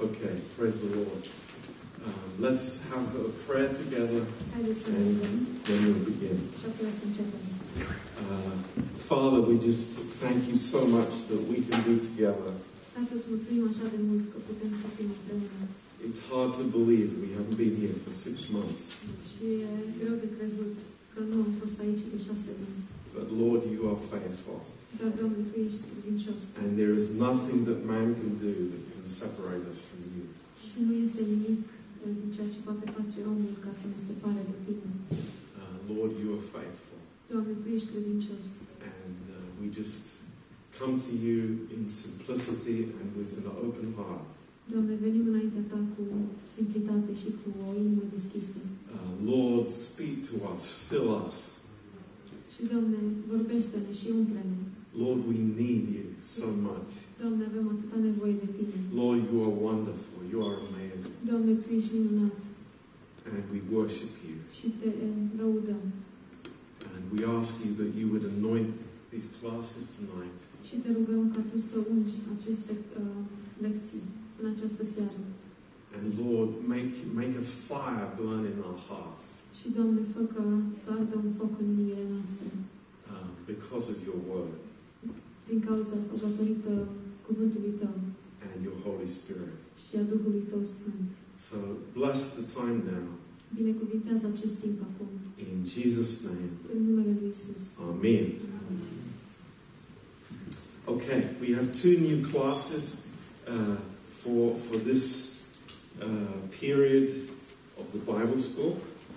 Okay, praise the Lord. Um, let's have a prayer together and then we'll begin. Uh, Father, we just thank you so much that we can be together. It's hard to believe we haven't been here for six months. But Lord, you are faithful. And there is nothing that man can do that can separate us from you. Și nu este nimic eh, din ceea ce poate face omul ca să ne separe de Tine. Uh, Lord, you are faithful. Doamne, Tu ești credincios. And uh, we just come to you in simplicity and with an open heart. Doamne, venim înaintea Ta cu simplitate și cu o inimă deschisă. Uh, Lord, speak to us, fill us. Și, Doamne, vorbește-ne și umple-ne. Lord, we need you so much. Doamne, avem atâta nevoie de Tine. Lord, you are wonderful. You are amazing. Doamne, Tu ești minunat And we worship you. și Te eh, lăudăm. And we ask you that you would anoint these classes tonight. Și te rugăm ca Tu să ungi aceste uh, lecții în această seară. And Lord, make, make a fire burn in our hearts Și, Doamne, fă ca să ardă un foc în inimile noastre. um, because of your word Din cauza sau datorită cuvântului Tău and your Holy Spirit. și a Duhului Tău Sfânt. So bless the time now. Binecuvintează acest timp acum. In Jesus' name. În numele Lui Isus. Amen. Okay, we have two new classes uh, for, for this uh, period of the Bible school.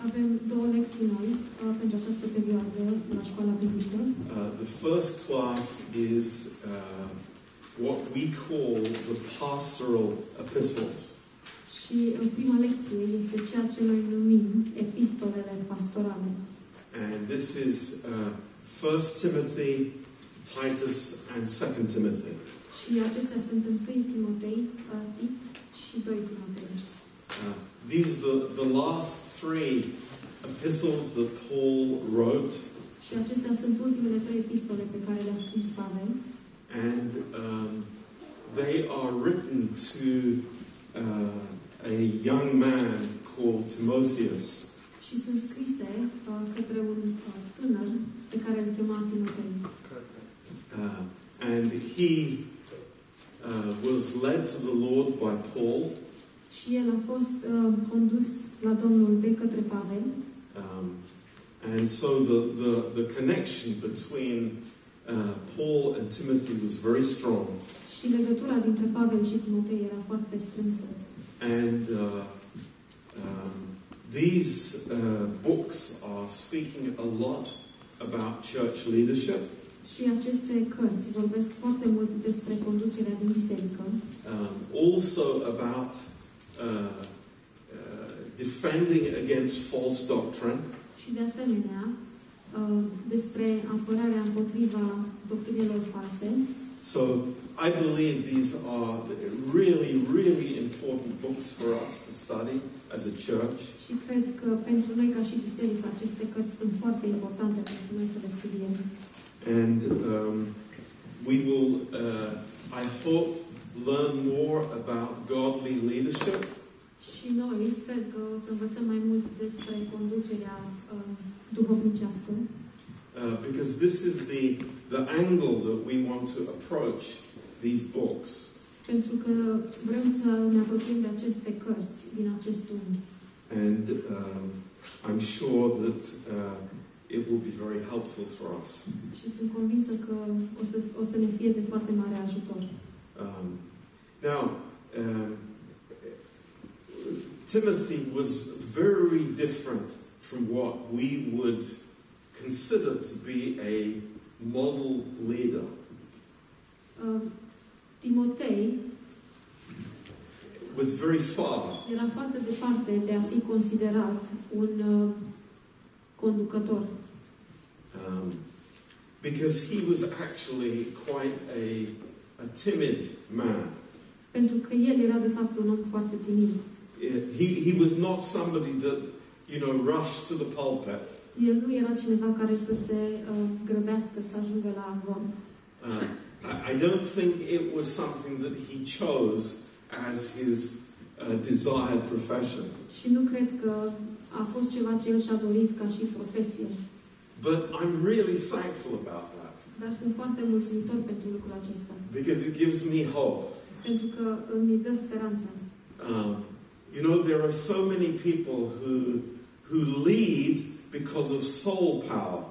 Avem două lecții noi uh, pentru această perioadă la școala biblică. Uh, the first class is uh, what we call the pastoral epistles. Și în prima lecție este ceea ce noi numim epistolele pastorale. And this is uh, 1 Timothy, Titus, and 2 Timothy. Și acestea sunt 1 Timotei, uh, Tit și 2 Timotei. Uh, these are the, the last three epistles that Paul wrote, Și acestea sunt ultimele trei epistole pe care le-a scris Pavel. and um, they are written to uh, a young man called Timotheus. Și sunt scrise uh, către un uh, tânăr pe care îl chema Timotei. Uh, and he uh, was led to the Lord by Paul, Și el a fost uh, condus la Domnul de către Pavel. um, and so the, the, the connection between uh, Paul and Timothy was very strong. Și legătura dintre Pavel și Timotei era foarte strânsă. And uh, um, these uh, books are speaking a lot about church leadership, Și aceste cărți vorbesc foarte mult despre conducerea din biserică um, also about uh, uh, defending against false doctrine, și de asemenea uh, despre apărarea împotriva doctrinelor false. So I believe these are really, really important books for us to study as a church. Și cred că pentru noi ca și biserică aceste cărți sunt foarte importante pentru noi să le studiem. And um, we will, uh, I hope, learn more about godly leadership Și noi sper că o să învățăm mai mult despre conducerea uh, duhovnicească, uh, because this is the, the angle that we want to approach these books. pentru că vrem să ne apropiem de aceste cărți din acest unghi. And um, I'm sure that uh, it will be very helpful for us. Și sunt convinsă că o să, o să ne fie de foarte mare ajutor. Um, now, um, Timothy was very different from what we would consider to be a model leader. Uh, Timotei Was very far era foarte departe de a fi considerat un uh, conducător, um, because he was actually quite a, a timid man. pentru că el era de fapt un om foarte timid. He, he was not somebody that, you know, rushed to the pulpit. El nu era cineva care să se uh, grăbească să ajungă la avon. Uh, I, I don't think it was something that he chose as his uh, desired profession. Și nu cred că a fost ceva ce el și-a dorit ca și profesie. But I'm really thankful about that Dar sunt foarte mulțumitor pentru lucrul acesta. because it gives me hope. Pentru că îmi dă speranță. Um, you know, there are so many people who, who lead because of soul power.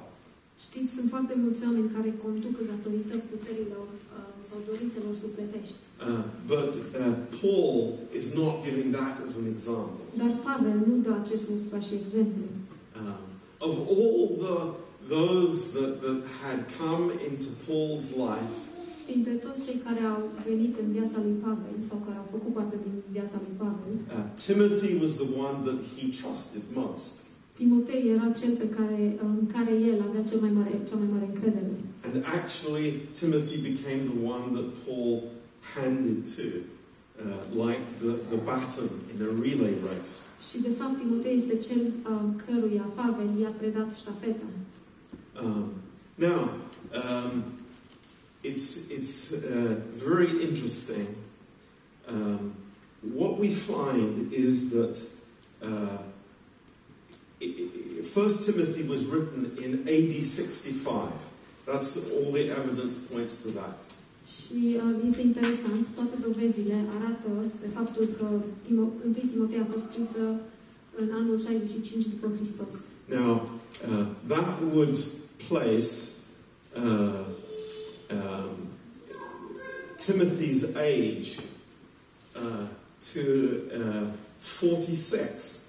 Știți, sunt foarte mulți oameni care conduc datorită puterilor uh, sau dorințelor sufletești. Uh, but uh, Paul is not giving that as an example. Dar Pavel nu dă acest lucru ca și exemplu. Of all the those that, that had come into Paul's life, Dintre toți cei care au venit în viața lui Pavel sau care au făcut parte din viața lui Pavel, uh, Timothy was the one that he trusted most. Timotei era cel pe care, în care el avea cel mai mare, cea mai mare încredere. And actually, Timothy became the one that Paul handed to, uh, like the, the baton in a relay race. Și de fapt Timotei este cel uh, căruia Pavel i-a predat ștafeta. Um, now, um, it's, it's uh, very interesting. Um, what we find is that uh, First Timothy was written in AD 65. That's all the evidence points to that. Și uh, este interesant, toate dovezile arată spre faptul că Timo, 1 Timotei a fost scrisă în anul 65 după Hristos. Now, uh, that would place uh, um, Timothy's age uh, to uh, 46.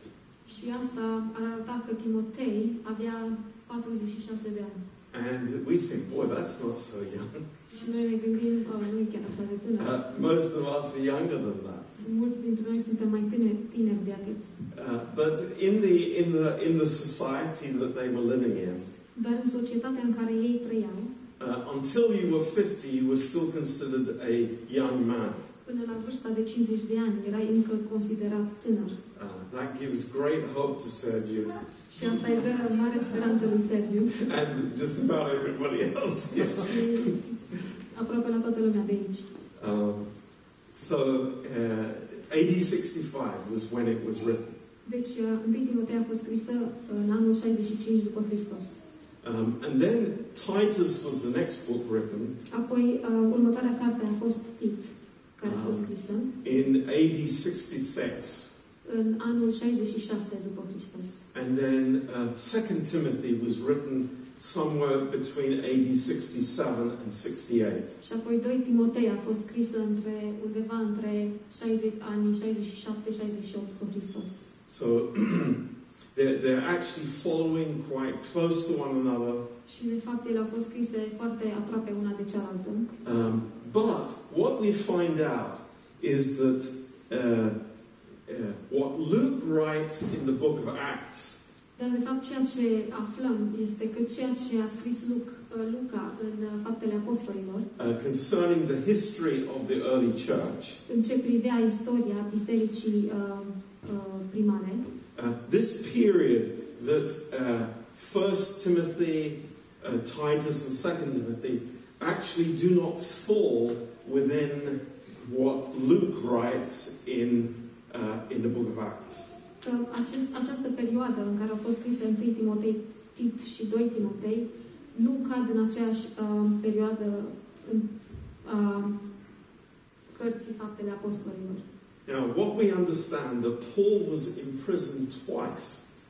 Și asta ar arăta că Timotei avea 46 de ani. And we think, boy, that's not so young. Și noi ne gândim, uh, nu chiar așa de tânăr. Most of us are younger than that. Mulți dintre noi suntem mai tineri, tineri de atât. Uh, but in the, in, the, in the society that they were living in, Dar în societatea în care ei trăiau, uh, until you were 50, you were still considered a young man. Până la vârsta de 50 de ani, erai încă considerat tânăr. Uh, that gives great hope to Sergio Și asta îi dă mare speranță lui Sergiu and just about everybody else. here. și aproape la toată lumea de aici. Um, so, uh, AD 65 was when it was written. Deci, uh, 1 Timotei a fost scrisă în anul 65 după Hristos. Um, and then Titus was the next book written Apoi, uh, următoarea carte a fost Tit, care a fost Ah. scrisă in AD 66. în anul 66 după Hristos. And then uh, Second Timothy was written somewhere between AD 67 and 68. Și apoi 2 Timotei a fost scrisă între, undeva între 60, anii 67-68 după Hristos. So they're, they're actually following quite close to one another. Și de fapt ele au fost scrise foarte aproape una de cealaltă. Um, but what we find out is that uh, uh, what Luke writes in the book of Acts Dar de fapt ceea ce aflăm este că ceea ce a scris Luc, uh, Luca în uh, Faptele Apostolilor, uh, concerning the history of the early church, în ce privea istoria bisericii uh, uh, primare, uh, this period that uh, First Timothy, uh, Titus, and Second Timothy actually do not fall within what Luke writes in uh, in the book of Acts. că acest, această perioadă în care au fost scrise 1 Timotei, Tit și 2 Timotei, nu cad în aceeași uh, perioadă în uh, cărții Faptele Apostolilor. Now, what we understand that Paul was imprisoned twice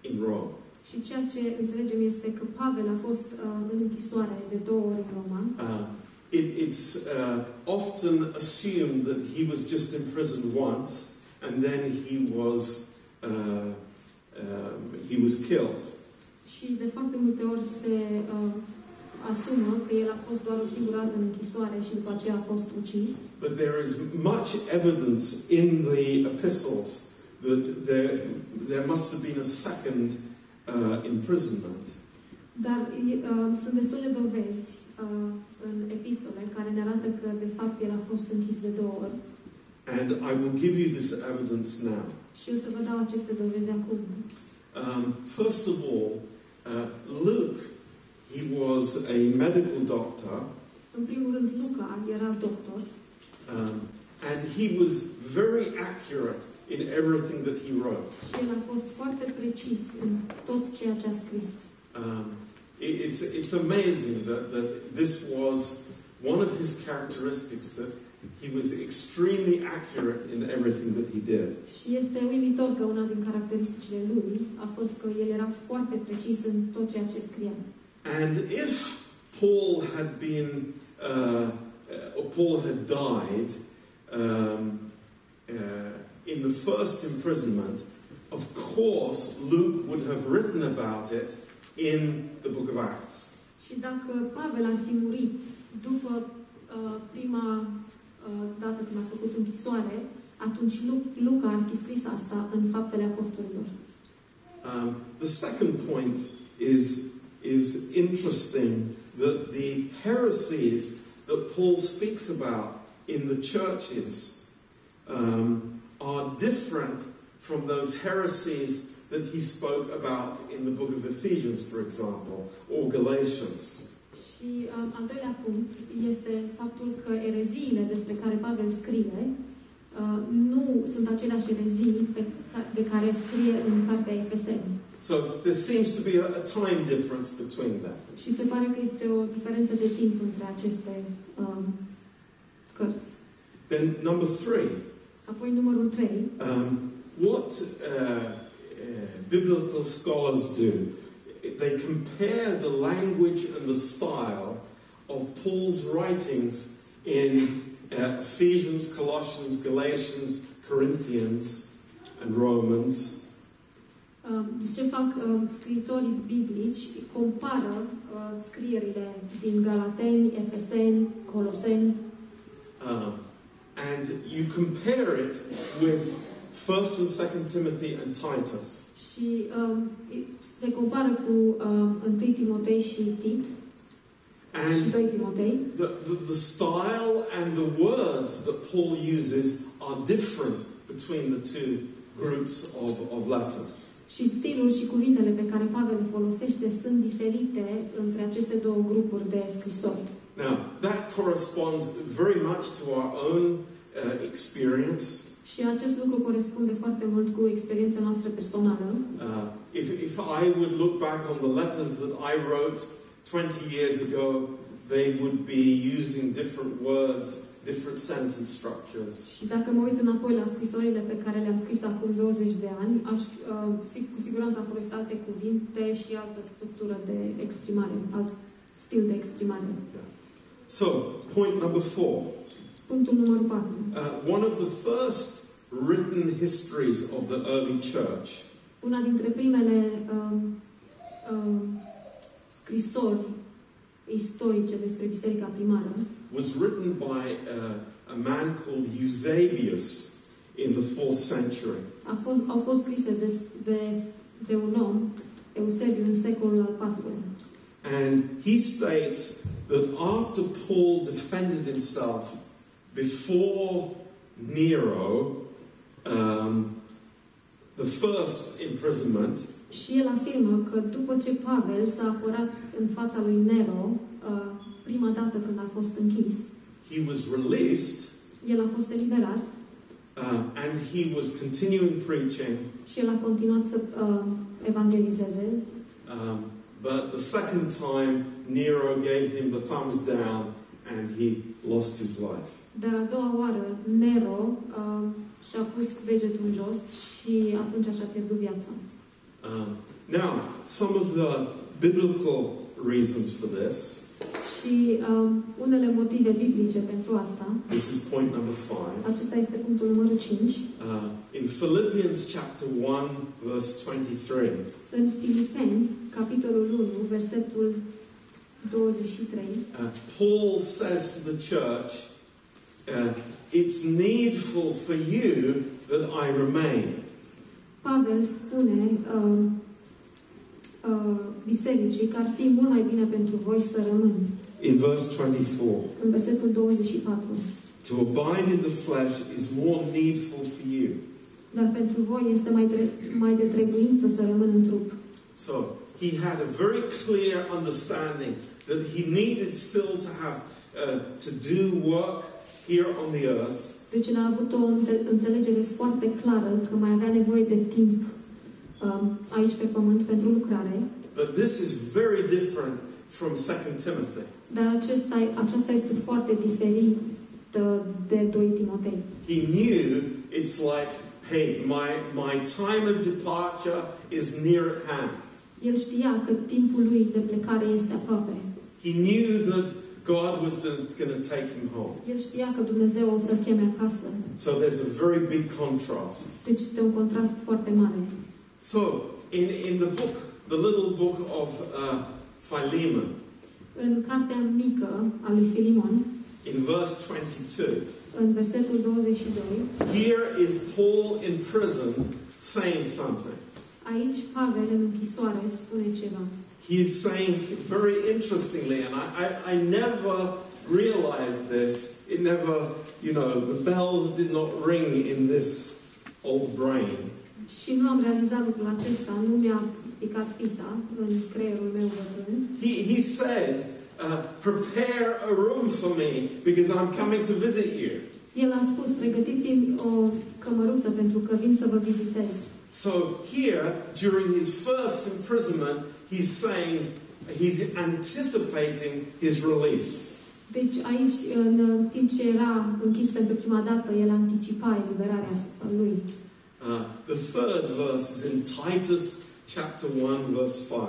in Rome. Și ceea ce înțelegem este că Pavel a fost uh, în închisoare de două ori în Roma Uh, it, it's uh, often assumed that he was just imprisoned once and then he was uh, um, he was killed. și de foarte multe ori se uh, asumă că el a fost doar o singură dată în închisoare și după aceea a fost ucis. But there is much evidence in the epistles that there there must have been a second uh, imprisonment. Dar uh, sunt destule dovezi uh, în epistole care ne arată că de fapt el a fost închis de două ori. And I will give you this evidence now. Și o să vă dau aceste dovezi acum. Um, first of all, uh, Luke, he was a medical doctor, În primul rând, Luca era doctor um, and he was very accurate in everything that he wrote. Și el a fost foarte precis în tot ceea ce a scris. Um, it- it's, it's amazing that, that this was one of his characteristics, that he was extremely accurate in everything that he did. Și este uimitor că una din caracteristicile lui a fost că el era foarte precis în tot ceea ce scria. And if Paul had been, uh, uh, or Paul had died um, uh, in the first imprisonment, of course Luke would have written about it in the book of Acts. Și dacă Pavel ar fi murit după uh, prima uh, dată când a făcut închisoare, atunci Lu- Luca ar fi scris asta în Faptele Apostolilor. Um, the second point is, is interesting that the heresies that Paul speaks about in the churches um, are different from those heresies that he spoke about in the book of Ephesians, for example, or Galatians. Și uh, al doilea punct este faptul că ereziile despre care Pavel scrie uh, nu sunt aceleași erezii pe ca- de care scrie în cartea Efeseni. So there seems to be a, a time difference between them. Și se pare că este o diferență de timp între aceste um, cărți. Then, number three, Apoi numărul 3. Um, what uh, uh, biblical scholars do, they compare the language and the style of Paul's writings in uh, Ephesians, Colossians, Galatians, Corinthians, and Romans. Um, ce fac um, scriitorii biblici? Compară uh, scrierile din Galateni, Efeseni, Coloseni Um, and you compare it with 1st and 2nd Timothy and Titus. și um, se compară cu um, 1 Timotei și Tit și And 2 Timotei The, the, the style and the words that Paul uses are different between the two groups of, of letters. și stilul și cuvintele pe care Pavel le folosește sunt diferite între aceste două grupuri de scrisori. Now, that corresponds very much to our own uh, experience. Și acest lucru corespunde foarte mult cu experiența noastră personală. Uh, if, if I would look back on the letters that I wrote 20 years ago, they would be using different words, different sentence structures. Și dacă mă uit înapoi la scrisorile pe care le-am scris acum 20 de ani, aș, uh, sig- cu siguranță am folosit alte cuvinte și altă structură de exprimare, alt stil de exprimare. So, point number four. Punctul numărul 4. Uh, one of the first written histories of the early church Una dintre primele um, um, scrisori istorice despre Biserica Primară was written by uh, a man called Eusebius in the fourth century. a fost, au fost scrise de, de, de un om, Eusebiu, în secolul al IV-lea. And he states that after Paul defended himself before Nero, um, the first imprisonment, Și el afirmă că după ce Pavel s-a apărat în fața lui Nero, uh, prima dată când a fost închis, he was released el a fost eliberat uh, and he was continuing preaching. și el a continuat să uh, evangelizeze. Um, but the second time, Nero gave him the thumbs down and he lost his life. Dar a doua oară, Nero uh, și-a pus degetul în jos și atunci și-a pierdut viața. Um, now, some of the biblical reasons for this. Și uh, unele motive biblice pentru asta, This is point number five. acesta este punctul numărul 5, Uh, in Philippians chapter 1, verse 23, în Filipeni, capitolul 1, versetul 23, uh, Paul says to the church, uh, It's needful for you that I remain. Pavel spune uh, uh, bisericii că ar fi mult mai bine pentru voi să rămân. In verse 24, În versetul 24. to abide in the flesh is more needful for you. Dar pentru voi este mai, tre- mai de trebuință să rămân în trup. So he had a very clear understanding that he needed still to have uh, to do work here on the earth, Deci el a avut o înte- înțelegere foarte clară că mai avea nevoie de timp um, aici pe pământ pentru lucrare, But this is very different from 2 Timothy. dar acesta, aceasta este foarte diferit de 2 Timotei. He knew it's like, hey, my, my time of departure is near at hand. El știa că timpul lui de plecare este aproape. He knew that God was going to take him home. El știa că Dumnezeu o să-l cheme acasă. So there's a very big contrast. Deci este un contrast foarte mare. So, in, in the book, the little book of uh, Philemon, În cartea mică a lui Filimon, in verse 22, în versetul 22, here is Paul in prison saying something. aici Pavel în închisoare spune ceva. He's saying very interestingly, and I, I, I never realized this. It never, you know, the bells did not ring in this old brain. Și nu am realizat lucrul acesta, nu mi-a picat fisa în creierul meu bătrân. He, he said, uh, Prepare a room for me because I'm coming to visit you. El a spus, pregătiți-mi o cămăruță pentru că vin să vă vizitez. So here, during his first imprisonment, he's saying, he's anticipating his release. Deci aici, în timp ce era închis pentru prima dată, el anticipa eliberarea lui. Uh, the third verse is in Titus chapter 1, verse 5.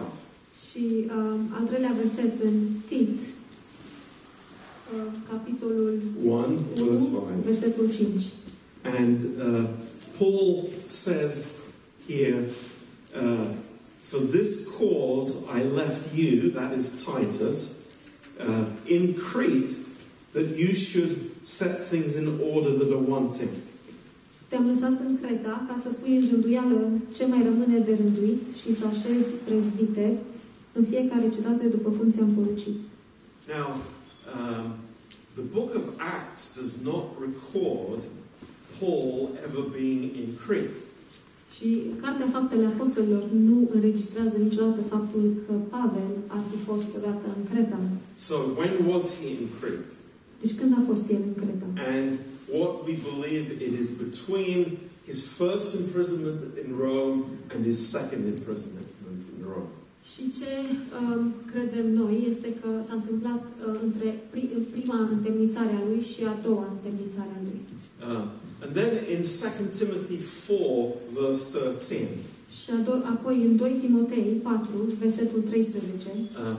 Și uh, al treilea verset în Tit, uh, capitolul 1, verse 5. versetul 5. And uh, Paul says here, uh, For this cause I left you, that is Titus, uh, in Crete, that you should set things in order that are wanting. Te-am lăsat în Creta ca să pui în rânduială ce mai rămâne de rânduit și să așezi prezbiteri în fiecare cetate după cum ți-am porucit. Now, um, the book of Acts does not record Paul ever being in Crete. Și Cartea Faptele Apostolilor nu înregistrează niciodată faptul că Pavel ar fi fost odată în Creta. So, when was he in Crete? Deci când a fost el în Creta? And what we believe it is between his first imprisonment in Rome and his second imprisonment in Rome. Și ce um, credem noi este că s-a întâmplat uh, între pri- prima întemnițare a lui și a doua întemnițare a lui. Uh, and then in 2 Timothy 4, verse 13, Și a do- apoi în 2 Timotei 4, versetul 13, uh,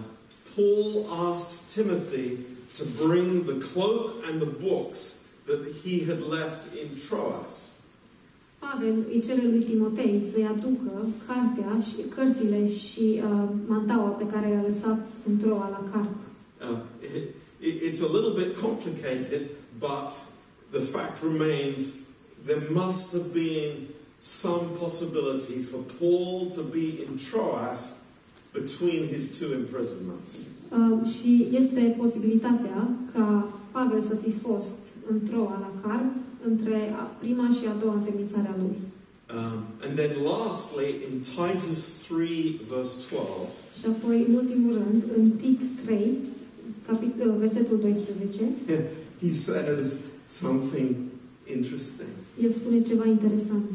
Paul asks Timothy to bring the cloak and the books that he had left in Troas. Pavel îi cere lui Timotei să-i aducă cartea și cărțile și uh, mantaua pe care le-a lăsat în Troa la Carp. Uh, it, it- it's a little bit complicated, but the fact remains there must have been some possibility for Paul to be in Troas between his two imprisonments. Uh, și este posibilitatea ca Pavel să fi fost în Troa la Carp între a- prima și a doua întemnițare a lui. Um, and then lastly, in Titus 3, verse 12, Și apoi, în ultimul rând, în Tit 3, capit- uh, versetul 12, he says something interesting. el spune ceva interesant.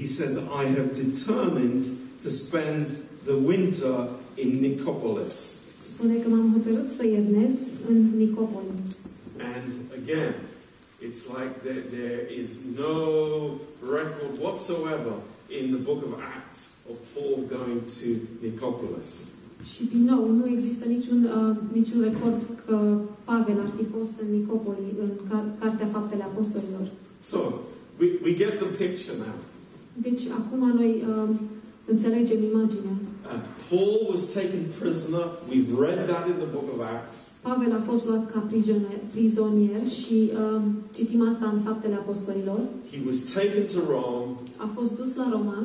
He says, I have determined to spend the winter in Nicopolis. Spune că m-am hotărât să iernez în Nicopol. And again, it's like there, there is no record whatsoever in the book of Acts of Paul going to Nicopolis. Și din nou, nu există niciun, uh, niciun record că Pavel ar fi fost în Nicopoli, în car- Cartea Faptele Apostolilor. So, we, we get the picture now. Deci, acum noi uh, înțelegem imaginea. Uh, Paul was taken prisoner. We've read that in the book of Acts. Pavel a fost luat ca prizonier, prizonier și uh, citim asta în Faptele Apostolilor. He was taken to Rome. A fost dus la Roma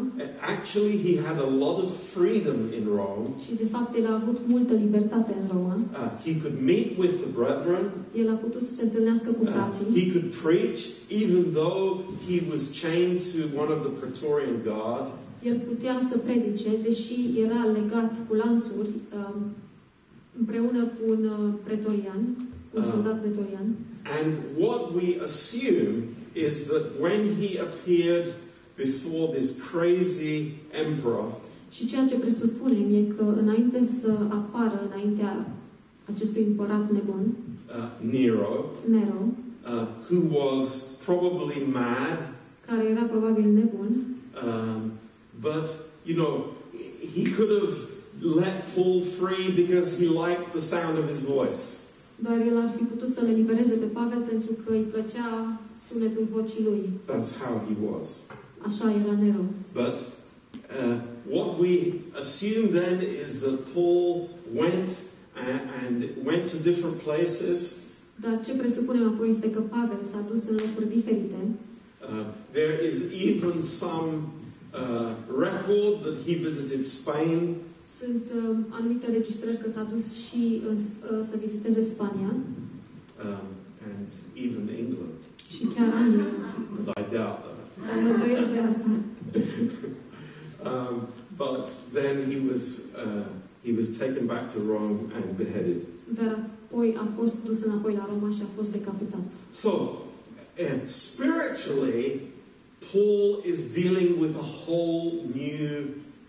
Actually, he had a lot of freedom in Rome. și, de fapt, el a avut multă libertate în Roma. Uh, he could meet with the brethren. El a putut să se întâlnească cu Uh, frații. he could preach, even though he was chained to one of the Praetorian Guard. El putea să predice, deși era legat cu lanțuri um, împreună cu un uh, pretorian, un Ah. soldat pretorian. And what we assume is that when he appeared before this crazy emperor, Și ceea ce presupunem e că înainte să apară înaintea acestui împărat nebun, uh, Nero, Nero, uh, who was probably mad, care era probabil nebun, um, but you know, he could have let Paul free because he liked the sound of his voice. dar el ar fi putut să le libereze pe Pavel pentru că îi plăcea sunetul vocii lui. That's how he was. Așa era Nero. But uh, what we assume then is that Paul went and, and went to different places. Dar ce presupunem apoi este că Pavel s-a dus în locuri diferite. Uh, there is even some uh, record that he visited Spain, Sunt uh, anumite registrări că s-a dus și în, uh, să viziteze Spania um, and even England. și chiar Anglia. But I doubt that. Dar mă îndoiesc de asta. Um, but then he was, uh, he was taken back to Rome and beheaded. Dar apoi a fost dus înapoi la Roma și a fost decapitat. So, uh, spiritually, Paul is dealing with a whole new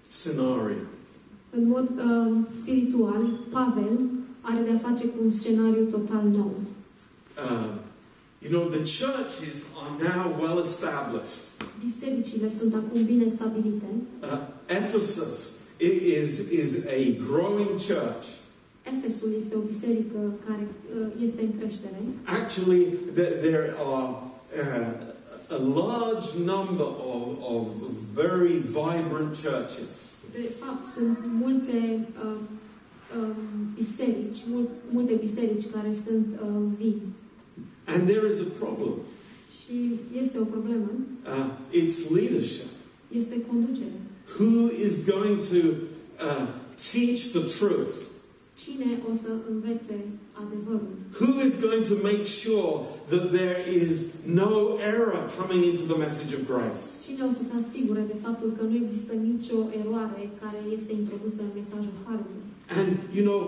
scenario. În mod uh, spiritual, Pavel are de-a face cu un scenariu total nou. Uh, you know, the churches are now well established. Bisericile sunt acum bine stabilite. Uh, Ephesus is, is a growing church. Efesul este o biserică care uh, este în creștere. Actually, th- there are uh, a large number of, of very vibrant churches. De fapt, sunt multe uh, uh, biserici, mul- multe biserici care sunt uh, vii. And there is a problem. Și este o problemă. Uh, it's leadership. Este conducere. Who is going to uh, teach the truth? Cine o să învețe adevărul? Who is going to make sure that there is no error coming into the message of grace? Cine o să se asigure de faptul că nu există nicio eroare care este introdusă în mesajul Harului? And you know,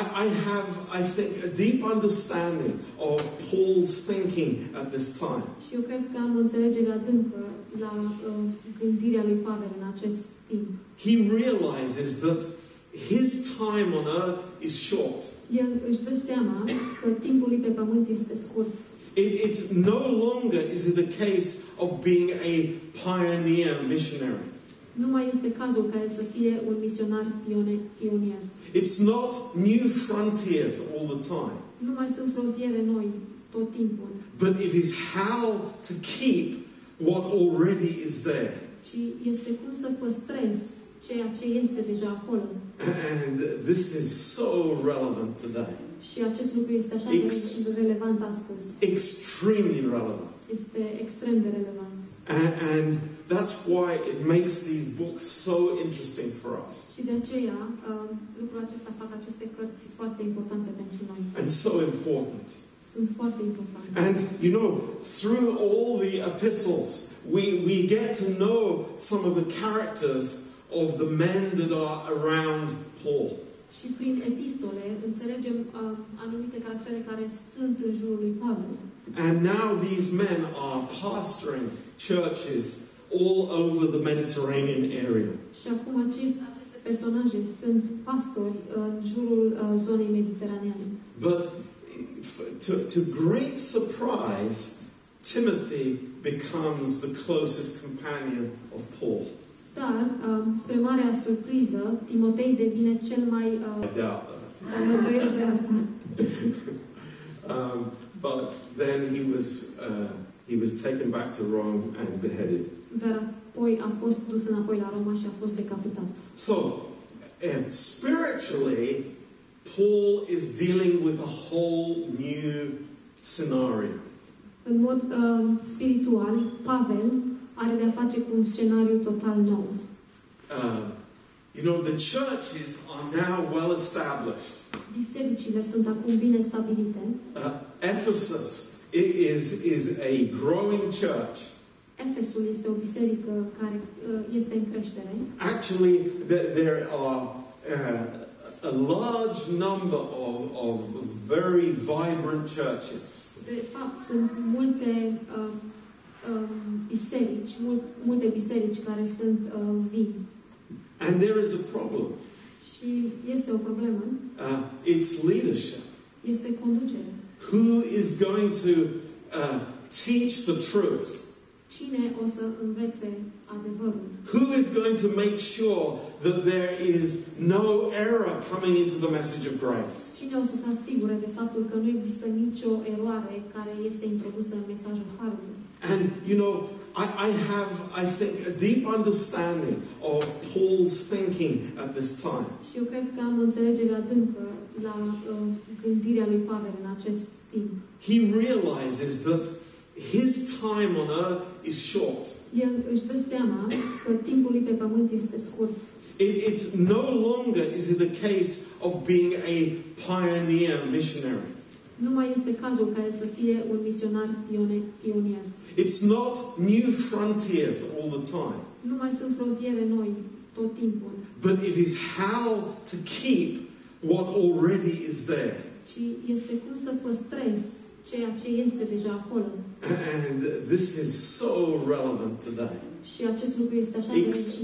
I, I have, I think, a deep understanding of Paul's thinking at this time. Și eu cred că am înțelegere adâncă la uh, gândirea lui Pavel în acest timp. He realizes that his time on earth is short. El își dă seama că timpul lui pe pământ este scurt. It, it's no longer is it a case of being a pioneer missionary. Nu mai este cazul care să fie un misionar pione- pionier. It's not new frontiers all the time, Nu mai sunt frontiere noi tot timpul, but it is how to keep what already is there. ci este cum să păstrezi ceea ce este deja acolo. And this is so relevant today. Și acest lucru este așa de relevant astăzi. Extremely relevant. Este extrem de relevant. And, and that's why it makes these books so interesting for us Și de aceea um, lucrul acesta fac aceste cărți foarte importante pentru noi. and so important. Sunt foarte importante. And you know, through all the epistles, we, we get to know some of the characters of the men that are around Paul. Și prin epistole înțelegem uh, anumite caractere care sunt în jurul lui Pavel. And now these men are pastoring churches all over the Mediterranean area. Și acum personaje sunt pastori în jurul uh, zonei mediteraneane. But to, to great surprise, Timothy becomes the closest companion of Paul. Dar, uh, spre marea surpriză, Timotei devine cel mai... I Uh, doubt that. dar mă îndoiesc de asta. Um, but then he was, uh, he was taken back to Rome and beheaded. Dar apoi a fost dus înapoi la Roma și a fost decapitat. So, uh, spiritually, Paul is dealing with a whole new scenario. În mod uh, spiritual, Pavel are de-a face cu un scenariu total nou. Uh, you know, the churches are now well established. Bisericile sunt acum bine stabilite. Uh, Ephesus i- is, is a growing church. Efesul este o biserică care uh, este în creștere. Actually, th- there are uh, a large number of, of very vibrant churches. De fapt, sunt multe uh, uh, biserici, mul, multe biserici care sunt uh, vii. And there is a problem. Și este o problemă. Uh, it's leadership. Este conducere. Who is going to uh, teach the truth? Cine o să învețe adevărul? Who is going to make sure that there is no error coming into the message of grace? Cine o să se asigure de faptul că nu există nicio eroare care este introdusă în mesajul Harului? And you know, I, I have, I think, a deep understanding of Paul's thinking at this time. Și eu cred că am înțelegere adâncă la uh, gândirea lui Pavel în acest timp. He realizes that his time on earth is short. El își dă seama că timpul lui pe pământ este scurt. It, it's no longer is it a case of being a pioneer missionary. Nu mai este cazul ca el să fie un misionar pione- pionier. It's not new frontiers all the time, Nu mai sunt frontiere noi tot timpul, but it is how to keep what already is there. ci este cum să păstrezi ceea ce este deja acolo. And this is so relevant today, Și acest lucru este așa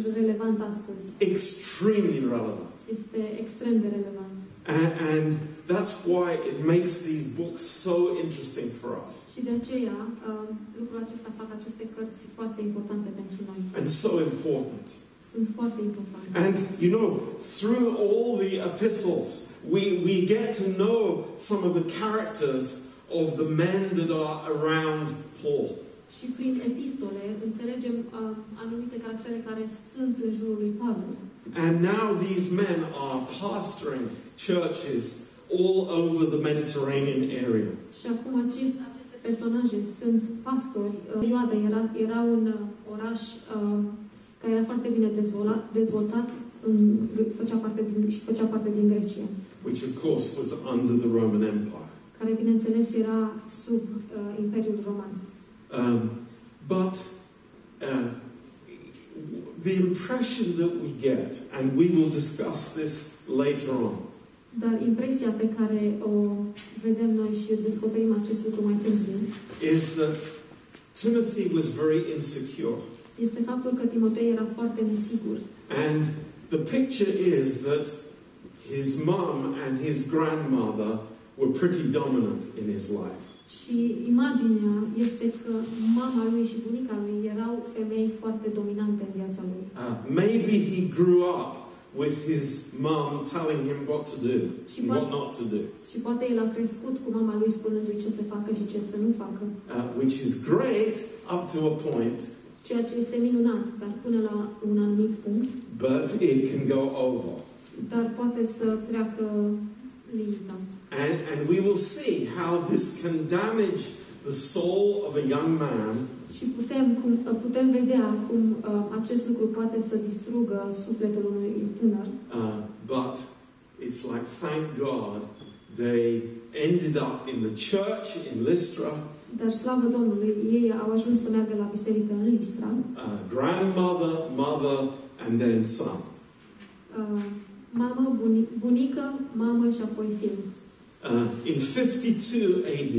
de relevant astăzi. extremely relevant. Este extrem de relevant. And, and that's why it makes these books so interesting for us Și de aceea uh, lucrul acesta fac aceste cărți foarte importante pentru noi. and so important. Sunt foarte importante. And you know, through all the epistles, we, we get to know some of the characters of the men that are around Paul. Și prin epistole înțelegem uh, anumite caractere care sunt în jurul lui Pavel. And now these men are pastoring churches all over the Mediterranean area. Și acum ace- aceste personaje sunt pastori. Uh, Perioada era, era un uh, oraș uh, care era foarte bine dezvoltat, dezvoltat în, făcea parte din, și făcea parte din Grecia, which of course was under the Roman Empire. Care bineînțeles era sub uh, Imperiul Roman. Um, but uh, the impression that we get, and we will discuss this later on, Dar impresia pe care o vedem noi și descoperim acest lucru mai târziu is that Timothy was very insecure. este faptul că Timotei era foarte nesigur. And the picture is that his mum and his grandmother were pretty dominant in his life. Și imaginea este că mama lui și bunica lui erau femei foarte dominante în viața lui. Uh, maybe he grew up with his mum telling him what to do and what not to do, Și poate el a crescut cu mama lui spunându-i ce să facă și ce să nu facă. uh, which is great up to a point, Ceea ce este minunat, dar până la un anumit punct, but it can go over. dar poate să treacă limita. And, and we will see how this can damage the soul of a young man Și putem, cum, putem vedea cum uh, acest lucru poate să distrugă sufletul unui tânăr, Uh, but it's like, thank God, they ended up in the church in Lystra, dar slavă Domnului, ei au ajuns să meargă la biserică în Listra, uh, grandmother, mother, and then son. uh, mamă, bunic, bunică, mamă și apoi fiu. Uh, in 52 AD,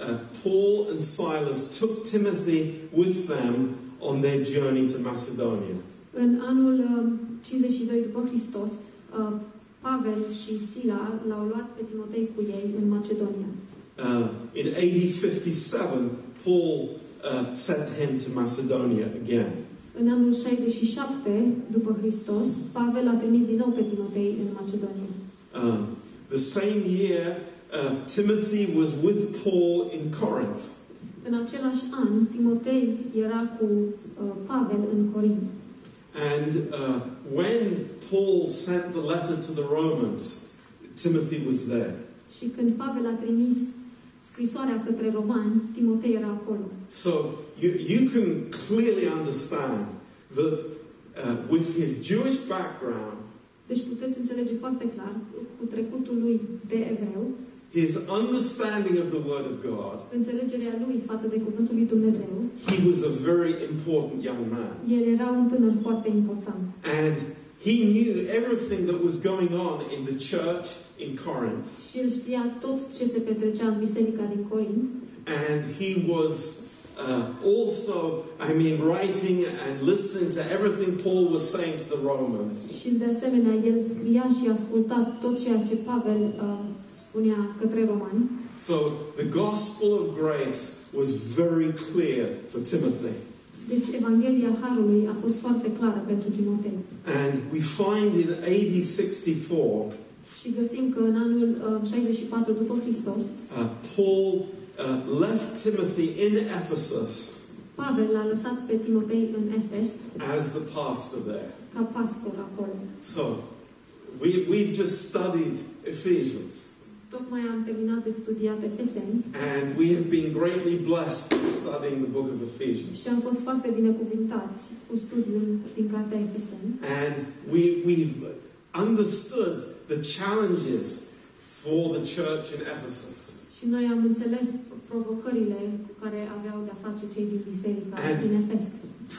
uh, Paul and Silas took Timothy with them on their journey to Macedonia. În anul uh, 52 după Hristos, uh, Pavel și Sila l-au luat pe Timotei cu ei în Macedonia. Uh, in AD 57, Paul uh, sent him to Macedonia again. În anul 67 după Hristos, Pavel a trimis din nou pe Timotei în Macedonia. The same year, uh, Timothy was with Paul in Corinth. În același an, Timotei era cu uh, Pavel în Corint. And uh, when Paul sent the letter to the Romans, Timothy was there. Și când Pavel a trimis scrisoarea către romani, Timotei era acolo. So you, you can clearly understand that uh, with his Jewish background, Deci puteți înțelege foarte clar, cu trecutul lui de evreu, his understanding of the Word of God, înțelegerea lui față de cuvântul lui Dumnezeu, he was a very important young man. el era un tânăr foarte important. And He knew everything that was going on in the church in Corinth, Și el știa tot ce se petrecea în biserica din Corint and he was uh, also, I mean, writing and listening to everything Paul was saying to the Romans. și de asemenea el scria și asculta tot ceea ce Pavel uh, spunea către romani. So the gospel of grace was very clear for Timothy. Deci Evanghelia Harului a fost foarte clară pentru Timotei. And we find in AD 64, Și găsim că în anul uh, 64 după Hristos, uh, Paul uh, left Timothy in Ephesus Pavel l-a lăsat pe Timotei în Efes as the pastor there. ca pastor acolo. So we, we've just studied Ephesians, Tocmai am terminat de studiat Efeseni and we have been greatly blessed with studying the book of Ephesians. și am fost foarte binecuvintați cu studiul din cartea Efeseni. And we, we've understood the challenges for the church in Ephesus. Și noi am înțeles provocările cu care aveau de-a face cei din biserica And- din Efes.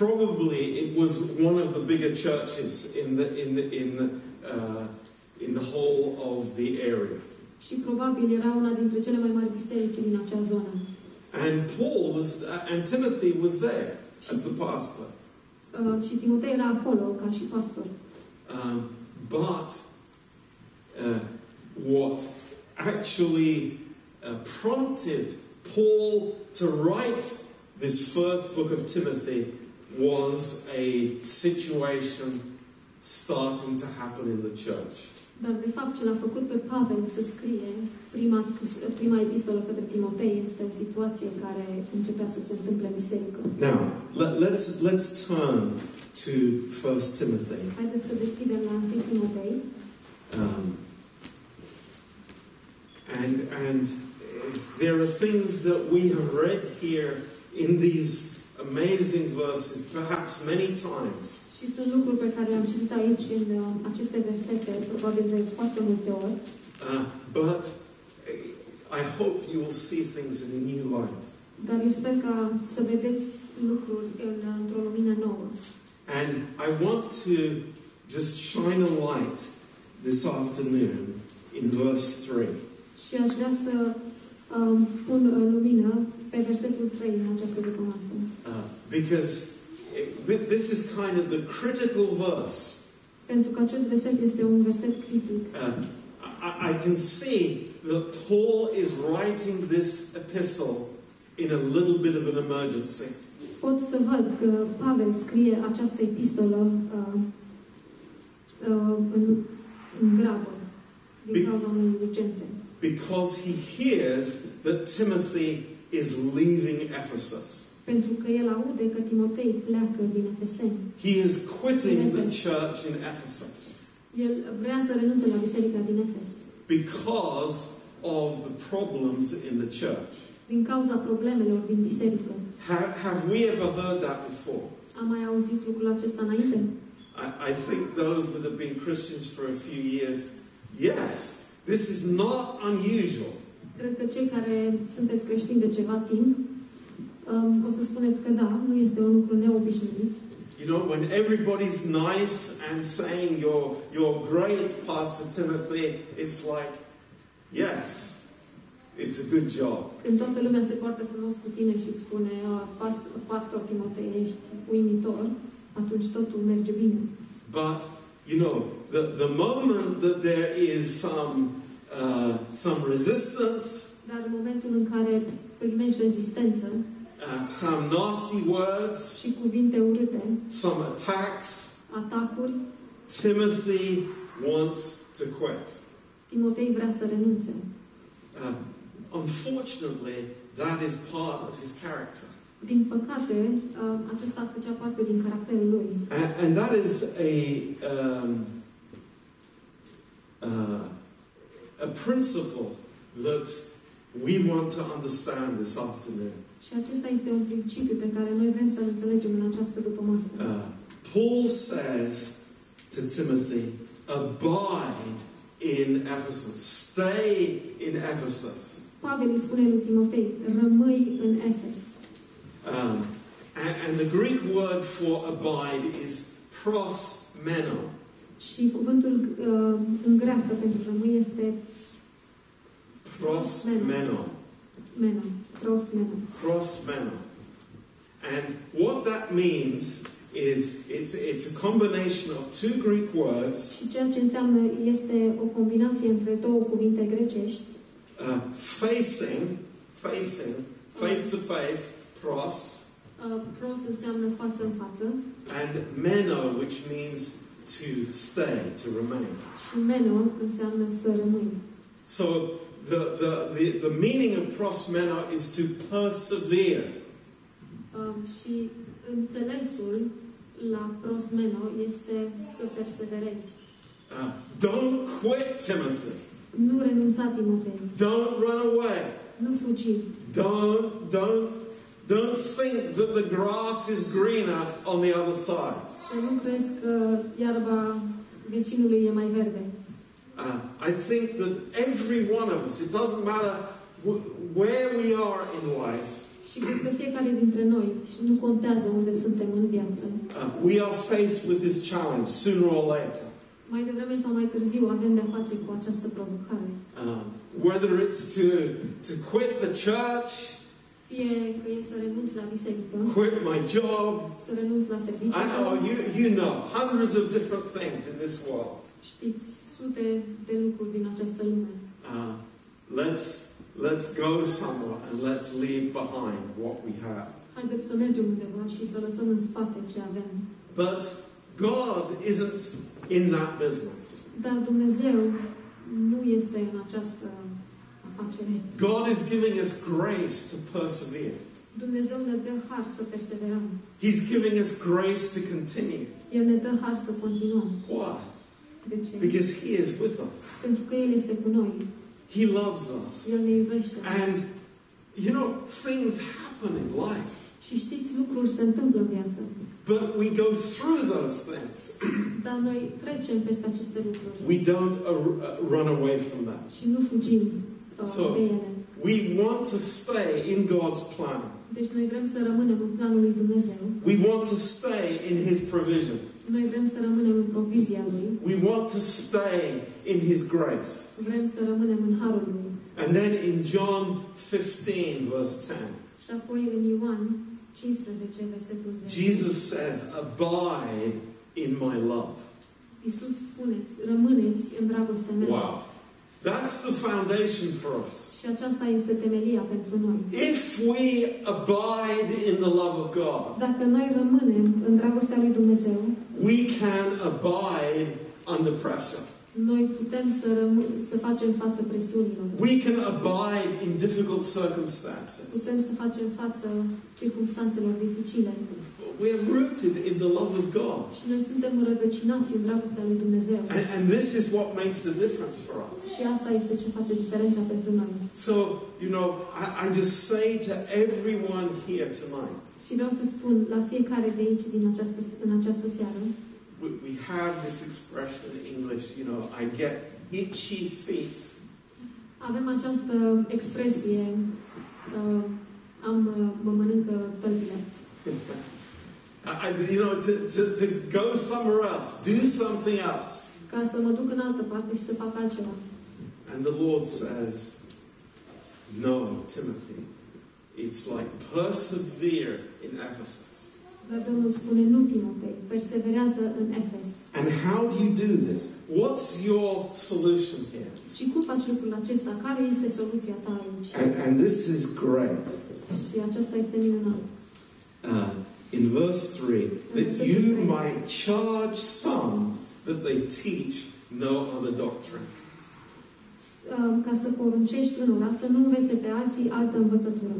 Probably it was one of the bigger churches in the, in the, in the, uh, in the whole of the area. Și probabil era una dintre cele mai mari biserici din acea zonă. And Paul was, uh, and Timothy was there as the pastor. Uh, și Timotei era acolo ca și pastor. Um, but uh, what actually uh, prompted Paul to write this first book of Timothy was a situation starting to happen in the church. Dar, de fapt, ce l-a făcut pe Pavel să scrie prima, prima epistolă către Timotei este o situație care începea să se întâmple în biserică. Now, let, let's, let's turn to First Timothy. Haideți să deschidem la 1 Timotei Um, and and there are things that we have read here in these amazing verses, perhaps many times. și sunt lucruri pe care le-am citit aici în uh, aceste versete, probabil de foarte multe ori, Uh, but uh, I hope you will see things in a new light. dar eu sper ca să vedeți lucruri în, într-o lumină nouă. And I want to just shine a light this afternoon in verse 3. Și aș vrea să um, pun uh, lumină pe versetul 3 în această dupămasă. Uh, because it, thi- this is kind of the critical verse. Pentru că acest verset este un verset critic. Uh, I, I can see that Paul is writing this epistle in a little bit of an emergency. Pot să văd că Pavel scrie această epistolă uh, uh, în, în grabă, din Be- cauza unei urgențe. Because he hears that Timothy is leaving Ephesus. Pentru că el aude că Timotei pleacă din Efeseni. He is quitting the church in Ephesus El vrea să renunțe la biserica din Efes. because of the problems in the church. Din cauza problemelor din biserică. Have, have we ever heard that before? Am mai auzit lucrul acesta înainte? I, I think those that have been Christians for a few years, yes, this is not unusual. Cred că cei care sunteți creștini de ceva timp um, o să spuneți că da, nu este un lucru neobișnuit. You know, when everybody's nice and saying you're, you're great, Pastor Timothy, it's like, yes, it's a good job. Când toată lumea se poartă frumos cu tine și îți spune "Ah, pastor, pastor Timotei, ești uimitor, atunci totul merge bine. But, you know, the, the moment that there is some, uh, some resistance, Dar în momentul în care primești rezistență uh, some nasty words, și cuvinte urâte, some attacks, atacuri, Timothy wants to quit. Timotei vrea să renunțe. Uh, unfortunately, that is part of his character. Din păcate, uh, acesta făcea parte din caracterul lui. And, and that is a, um, uh, a principle that we want to understand this afternoon. Și acesta este un principiu pe care noi vrem să-l înțelegem în această dupămasă. Uh, Paul says to Timothy, abide in Ephesus, stay in Ephesus. Pavel îi spune lui Timotei, rămâi în Efes. Um, and, and the Greek word for abide is prosmeno. Și cuvântul uh, în greacă pentru rămâi este prosmeno. meno, pros meno. Prosmeno. And what that means is it's, it's a combination of two Greek words, Și ceea ce înseamnă este o combinație între două cuvinte grecești, uh, facing, facing, face to face, pros, uh, pros înseamnă față în față and meno, which means to stay, to remain. și meno înseamnă să rămâi. So the, the, the, the meaning of prosmeno is to persevere. Uh, și înțelesul la pros meno este să perseverezi. Uh, don't quit, Timothy. Nu renunța, Timotei. Don't run away. Nu fugi. Don't, don't, don't think that the grass is greener on the other side. Să nu crezi că iarba vecinului e mai verde. Uh, I think that every one of us, it doesn't matter wh- where we are in life, Și cred că fiecare dintre noi, și nu contează unde suntem în viață, uh, we are faced with this challenge sooner or later. mai devreme sau mai târziu avem de-a face cu această provocare. Uh, whether it's to, to quit the church, Fie că e să renunți la biserică, quit my job, să renunți la serviciu, I know, you, you know, hundreds of different things in this world. știți sute de lucruri din această lume. Uh, let's, let's go somewhere and let's leave behind what we have. Haideți să mergem undeva și să lăsăm în spate ce avem. But God isn't in that business. Dar Dumnezeu nu este în această God is giving us grace to persevere. Dumnezeu ne dă har să perseverăm. He's giving us grace to continue. El ne dă har să continuăm. Why? De ce? Because He is with us. Pentru că El este cu noi. He loves us. El ne iubește. And, you know, things happen in life. Și știți, lucruri se întâmplă în viață. But we go through those things. Dar noi trecem peste aceste lucruri. We don't uh, run away from that. Și nu fugim So-. We want to stay in God's plan. Deci noi vrem să rămânem în planul lui Dumnezeu. We want to stay in His provision. Noi vrem să rămânem în provizia Lui. We want to stay in His grace. Vrem să rămânem în harul Lui. And then in John 15, verse 10, Și apoi în Ioan 15, versetul 10. Jesus says, Abide in my love. Iisus spuneți, rămâneți în dragostea mea. Wow. That's the foundation for us. Și aceasta este temelia pentru noi. If we abide in the love of God, Dacă noi rămânem în dragostea lui Dumnezeu, we can abide under pressure. noi putem să, rămân, să facem față presiunilor. We can abide in difficult circumstances. Putem să facem față circumstanțelor dificile. We're rooted in the love of God. Și noi suntem înrădăcinați în dragostea lui Dumnezeu. And, and this is what makes the difference for us. Și asta este ce face diferența pentru noi. So, you know, I, I just say to everyone here tonight, Și vreau să spun la fiecare de aici din această, în această seară, we, we have this expression in English, you know, I get itchy feet. avem această expresie, uh, am, uh, mă mănâncă tălpile. I, I- you know, to, to, to go somewhere else, do something else. Ca să mă duc în altă parte și să fac altceva. And the Lord says, No, Timothy, it's like persevere in Ephesus. Dar Domnul spune, nu Timotei, perseverează în Efes. And how do you do this? What's your solution here? Și cum faci lucrul acesta? Care este soluția ta aici? And, and this is great. Și aceasta este minunat. Uh, in verse 3, that you might charge some that they teach no other doctrine. S- uh, Ca să poruncești unora să nu învețe pe alții altă învățătură.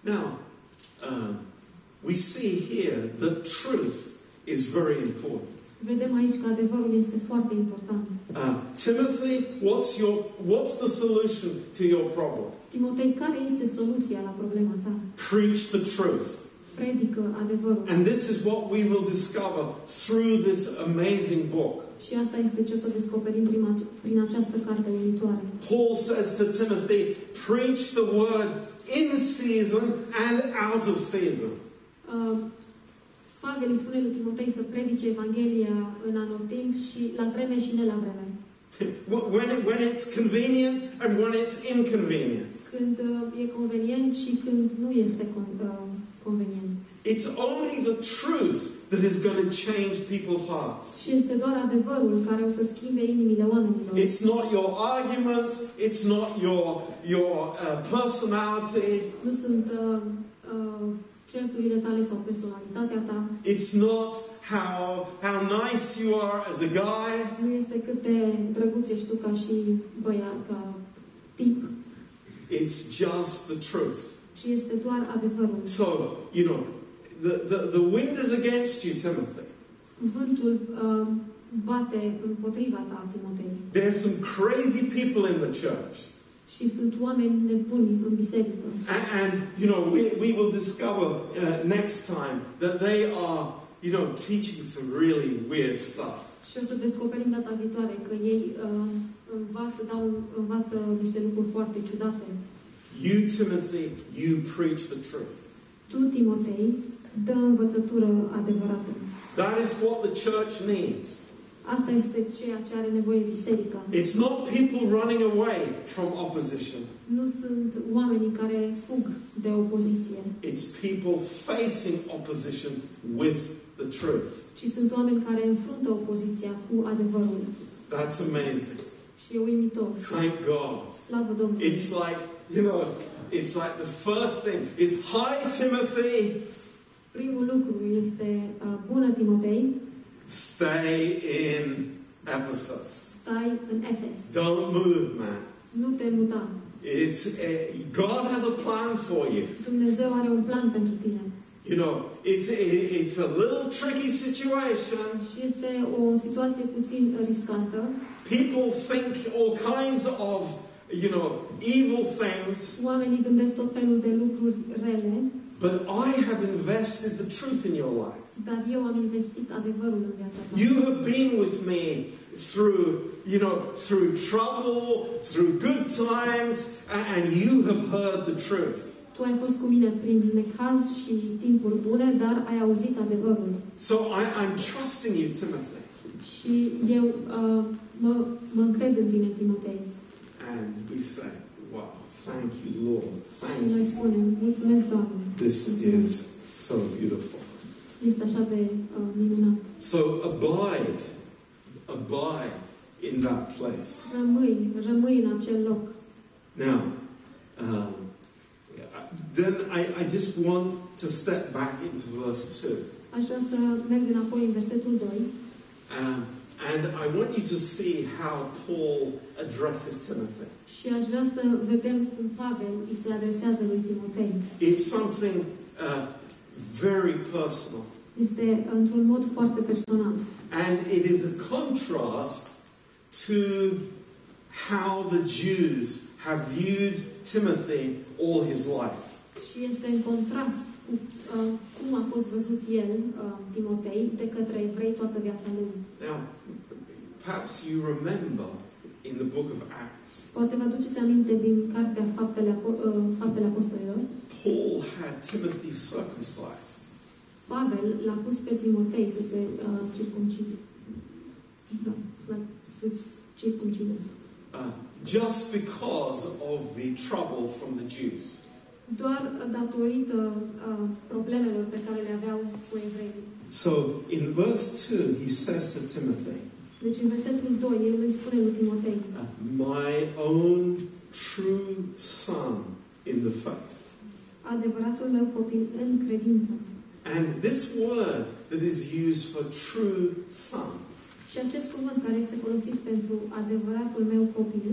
Now, um, we see here that truth is very important. Vedem aici că adevărul este foarte important. Uh, Timothy, what's your what's the solution to your problem? Timotei, care este soluția la problema ta? Preach the truth. Predică adevărul. And this is what we will discover through this amazing book. Și asta este ce o să descoperim prin, ace- prin această carte uimitoare. Paul says to Timothy, preach the word in season and out of season. Uh, Pavel îi spune lui Timotei să predice Evanghelia în anotimp și la vreme și ne la vreme. When, it, when it's convenient and when it's inconvenient. Când uh, e convenient și când nu este con- uh, convenient. It's only the truth that is going to change people's hearts. Și este doar adevărul care o să schimbe inimile oamenilor. It's not your arguments, it's not your, your uh, personality, Nu sunt uh, uh, certurile tale sau personalitatea ta. it's not how, how nice you are as a guy, Nu este cât de drăguț ești tu ca și băiat, ca tip, it's just the truth. Ci este doar adevărul. So, you know, the, the, the wind is against you, Timothy. Vântul uh, bate împotriva ta, Timotei. There's some crazy people in the church. Și sunt oameni nebuni în biserică. And, and you know, we, we will discover uh, next time that they are, you know, teaching some really weird stuff. Și o să descoperim data viitoare că ei uh, învață, dau, învață niște lucruri foarte ciudate. You, Timothy, you preach the truth. Tu, Timotei, dă învățătură adevărată. That is what the church needs. Asta este ceea ce are nevoie biserica. It's not people running away from opposition. Nu sunt oamenii care fug de opoziție, It's people facing opposition with the truth. ci sunt oameni care înfruntă opoziția cu adevărul. That's amazing. Și e uimitor. Thank God. Slavă Domnului! It's like, you know, it's like the first thing is, Hi, Timothy, Primul lucru este uh, bună Timotei, stay in Ephesus. stai în Efes. Don't move, man. Nu te muta. It's uh, God has a plan for you. Dumnezeu are un plan pentru tine. You know, it's it's a little tricky situation. Și este o situație puțin riscantă. People think all kinds of, you know, evil things, Oamenii gândesc tot felul de lucruri rele, but I have invested the truth in your life. dar eu am investit adevărul în viața ta. You have been with me through, you know, through trouble, through good times, a- and you have heard the truth. Tu ai fost cu mine prin necaz și timpuri bune, dar ai auzit adevărul. So I, I'm trusting you, Timothy. Și eu uh, mă, mă încred în tine, Timotei. And we say, wow, thank you, Lord. Și Thank noi you. spunem, mulțumesc, Doamne. This is so beautiful. Este așa de uh, minunat. So abide, abide in that place. Rămâi, rămâi în acel loc. Now, um, then I, I just want to step back into verse 2. Aș vrea să merg înapoi în versetul 2 Um, and I want you to see how Paul addresses Timothy. și aș vrea să vedem cum Pavel îi se adresează lui Timotei. It's something uh, very personal. Este într-un mod foarte personal. And it is a contrast to how the Jews have viewed Timothy all his life. Și este în contrast cu uh, cum a fost văzut el, uh, Timotei, de către evrei toată viața lui. Now, perhaps you remember in the book of Acts, Poate vă aduceți aminte din cartea Faptele, Apo- uh, Faptele Apostolilor. Paul had Timothy circumcised. Pavel l-a pus pe Timotei să se uh, circumcide. Da, la, să se circumcide. Uh, just because of the trouble from the Jews. Doar datorită uh, problemelor pe care le aveau cu evrei. So in verse 2, he says to Timothy, Deci în versetul 2, el îi spune lui Timotei, uh, My own true son in the faith. adevăratul meu copil în credință. And this word that is used for true son Și acest cuvânt care este folosit pentru adevăratul meu copil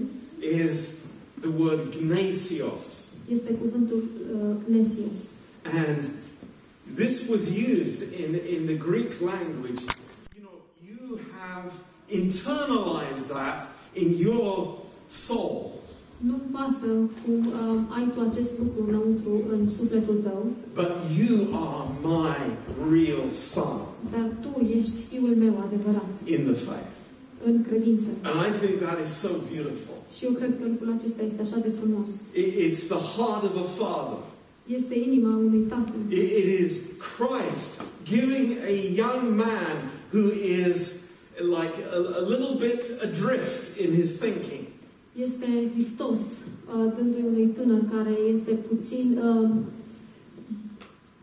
is the word gnasios. Este cuvântul uh, gnesios. And this was used in, in the Greek language. You know, you have internalized that in your soul. Nu-mi pasă cum uh, ai tu acest lucru înăuntru în sufletul tău, But you are my real son dar tu ești fiul meu adevărat in the faith. în credință. And I think that is so beautiful. Și eu cred că lucrul acesta este așa de frumos. It- It's the heart of a father Este inima unui tată. It, it is Christ giving a young man who is like a, a little bit adrift in his thinking. Este Hristos uh, dându-i unui tânăr care este puțin uh,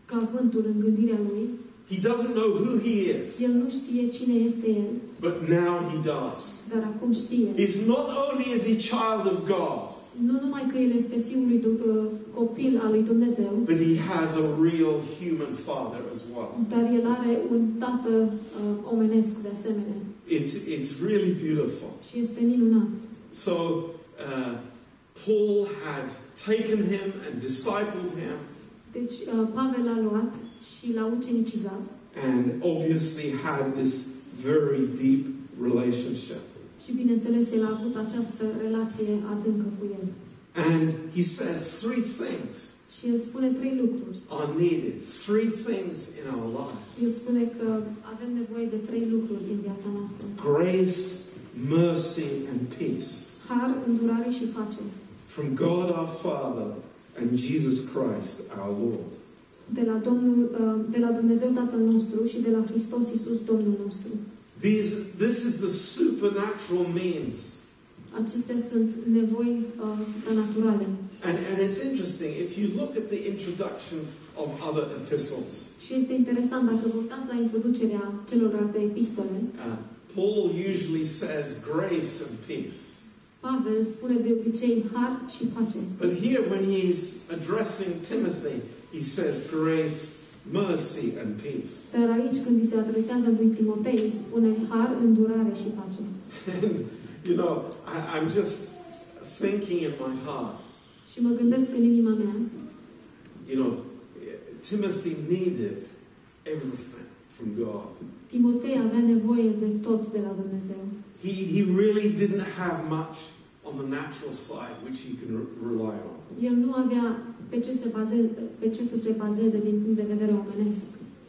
ca vântul în gândirea lui. He doesn't know who he is, El nu știe cine este el, but now he does. dar acum știe. It's not only is he child of God, Nu numai că el este fiul lui uh, copil al lui Dumnezeu, but he has a real human father as well. dar el are un tată uh, omenesc de asemenea. It's, it's really beautiful. Și este minunat. So, uh, Paul had taken him and discipled him, Deci uh, Pavel l-a luat și l-a ucenicizat and obviously had this very deep relationship. și bineînțeles el a avut această relație adâncă cu el. And he says three things Și el spune trei lucruri. are needed, three things in our El lives spune că avem nevoie de trei lucruri în viața noastră. grace, mercy, and peace Har, îndurare și pace. from God our Father and Jesus Christ our Lord. De la, Domnul, uh, de la Dumnezeu Tatăl nostru și de la Hristos Domnul nostru. These, this is the supernatural means. Acestea sunt nevoi uh, supranaturale. And, and it's interesting, if you look at the introduction of other epistles, Și este interesant, dacă vă uitați la introducerea celorlalte epistole, uh, Paul usually says grace and peace. Pavel spune de obicei har și pace. But here, when he's addressing Timothy, he says grace, mercy, and peace. Dar aici, când îi se adresează lui Timotei, îi spune har, îndurare și pace. And, you know, I, I'm just thinking in my heart, Și mă gândesc în inima mea, you know, Timothy needed everything from God. Timotei avea nevoie de tot de la Dumnezeu. He, he really didn't have much on the natural side which he can re- rely on. El nu avea pe ce, se bazeze, pe ce să se bazeze din punct de vedere omenesc.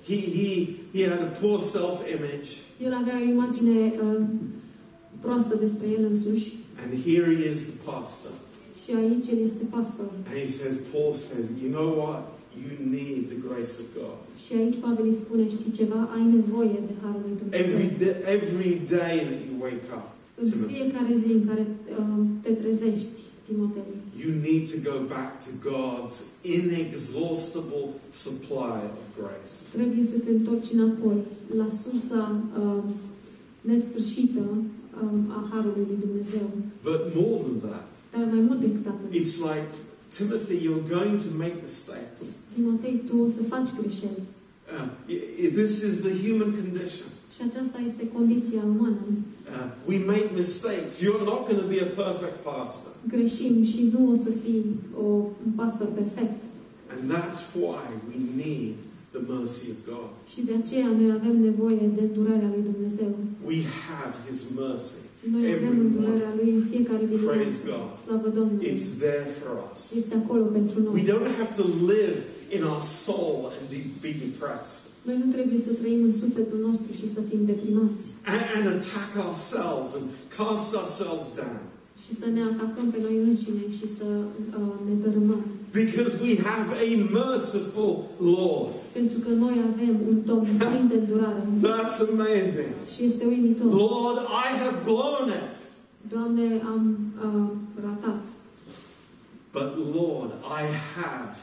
He, he, he had a poor self image, El avea o imagine uh, proastă despre el însuși and here he is the pastor. și aici el este pastor. And he says, Paul says, you know what? You need the grace of God. Și aici Pavel îi spune, știi ceva, ai nevoie de harul lui Dumnezeu. Every day, every day that you wake up, În Timothy. fiecare zi în care uh, te trezești, Timotei, you need to go back to God's inexhaustible supply of grace. trebuie să te întorci înapoi la sursa uh, nesfârșită uh, a harului lui Dumnezeu. But more than that, Dar mai mult decât atât, it's like, Timothy, you're going to make mistakes. Tu o să faci greșeli. Uh, this is the human condition. Și aceasta este condiția umană. Uh, we make mistakes. You're not going to be a perfect pastor. Greșim și nu o să fii o, un pastor perfect. And that's why we need the mercy of God. Și de aceea noi avem nevoie de lui Dumnezeu. We have His mercy. Noi avem îndurarea lui în fiecare Praise dimineață. God. Slavă Domnului! It's there for us. Este acolo pentru We don't have to live in our soul and de- be depressed Noi nu trebuie să trăim în sufletul nostru și să fim deprimați and, and attack ourselves and cast ourselves down și să ne atacăm pe noi înșine și să uh, ne dărâmăm. because we have a merciful Lord. Pentru că noi avem un Domn plin de îndurare That's amazing. și este uimitor. Lord, I have blown it. Doamne, am uh, ratat. But Lord, I have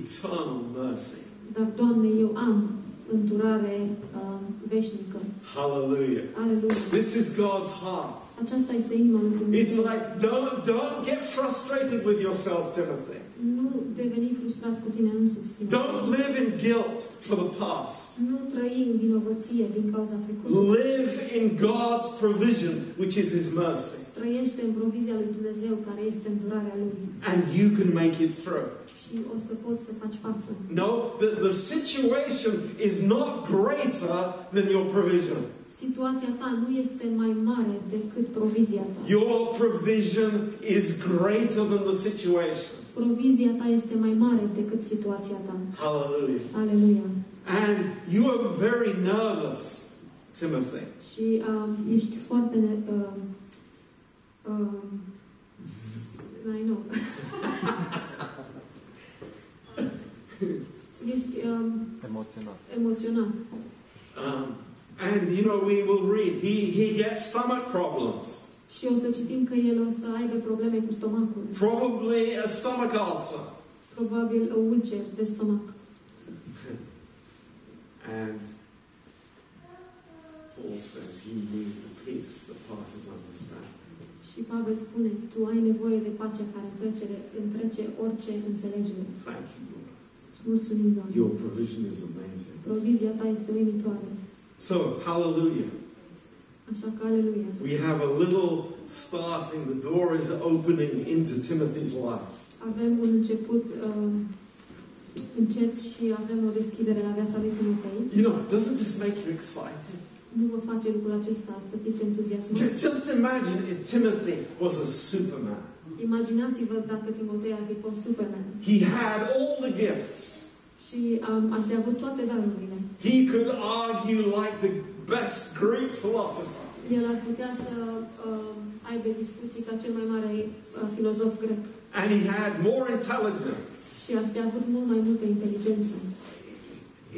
eternal mercy. Dar, Doamne, eu am îndurare uh, veșnică. Hallelujah. Aleluia. This is God's heart. Aceasta este inima lui It's like, don't, don't get frustrated with yourself, Timothy. Nu deveni frustrat cu tine însuți. Timotei. Don't live in guilt for the past. Nu trăi în vinovăție din cauza trecutului. Live in God's provision, which is His mercy. Trăiește în provizia lui Dumnezeu, care este îndurarea Lui. And you can make it through. Și o să poți să faci față. No, the, the situation is not greater than your provision. Situația ta nu este mai mare decât provizia ta. Your provision is greater than the situation. Provizia ta este mai mare decât situația ta. Hallelujah. And Aleluia. you are very nervous, Timothy. Și um, ești foarte... Ne, uh, uh, I know. ești um, Emoționat. emoționat. Um, and you know, we will read, he, he gets stomach problems, Și o să citim că el o să aibă probleme cu stomacul. probably a stomach ulcer. Probabil ulcer de stomac. And Paul says, You need the peace that passes understanding. Și Pavel spune, tu ai nevoie de pacea care întrece, întrece orice înțelegere. Thank you, Lord. Îți mulțumim, Doamne. Your provision is amazing. Provizia ta este uimitoare. So, hallelujah. Așa că, aleluia. We have a little starting, the door is opening into Timothy's life. Avem un început uh, încet și avem o deschidere la viața lui Timotei. You know, doesn't this make you excited? Nu vă face lucrul acesta să fiți Just, just imagine if Timothy was a superman. Imaginați-vă dacă Timotei ar fi fost Superman He had all the gifts. și um, ar fi avut toate darurile. He could argue like the best Greek philosopher. El ar putea să uh, aibă discuții ca cel mai mare uh, filozof grec And he had more intelligence. și ar fi avut mult mai multă inteligență.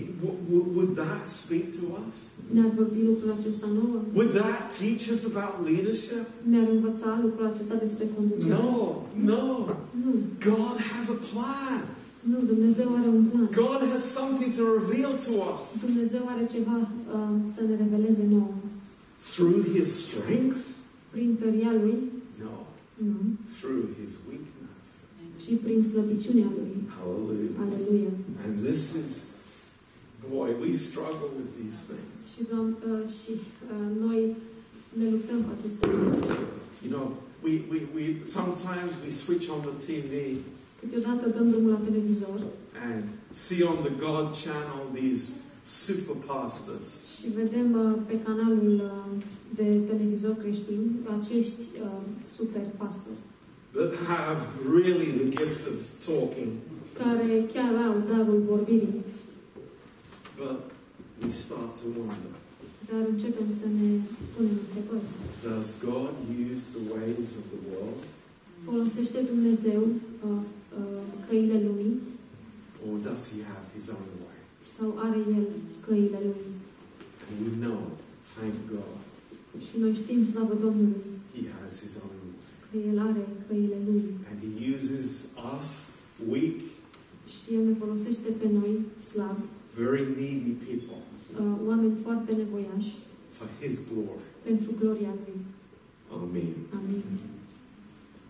It- w- w- would that speak to us? Ne-ar vorbi lucrul acesta nouă? Would that teach us about leadership? Ne-ar învăța lucrul acesta despre conducere? No, no. Nu. God has a plan. Nu, Dumnezeu are un plan. God has something to reveal to us Dumnezeu are ceva uh, să ne reveleze nouă. Through his strength? Prin tăria Lui? No, Nu. through his weakness. Ci prin slăbiciunea Lui. Hallelujah. Aleluia. And this is, boy, we struggle with these things. Și, uh, și uh, noi ne luptăm cu aceste lucruri. You know, we, we, we sometimes we switch on the TV Câteodată dăm drumul la televizor and see on the God channel these super pastors. Și vedem uh, pe canalul uh, de televizor creștin acești uh, super pastori that have really the gift of talking, care chiar au darul vorbirii, but we start to wonder dar începem să ne punem întrebări. does God use the ways of the world Folosește Dumnezeu uh, uh, căile lumii or does he have his own way? sau are El căile Lui? And we know, thank God, Și noi știm, slavă Domnului, he has his own way. că El are căile Lui And he uses us, weak, și El ne folosește pe noi, slabi, very needy people, uh, oameni foarte nevoiași, for his glory. pentru gloria Lui. Amen. Amin.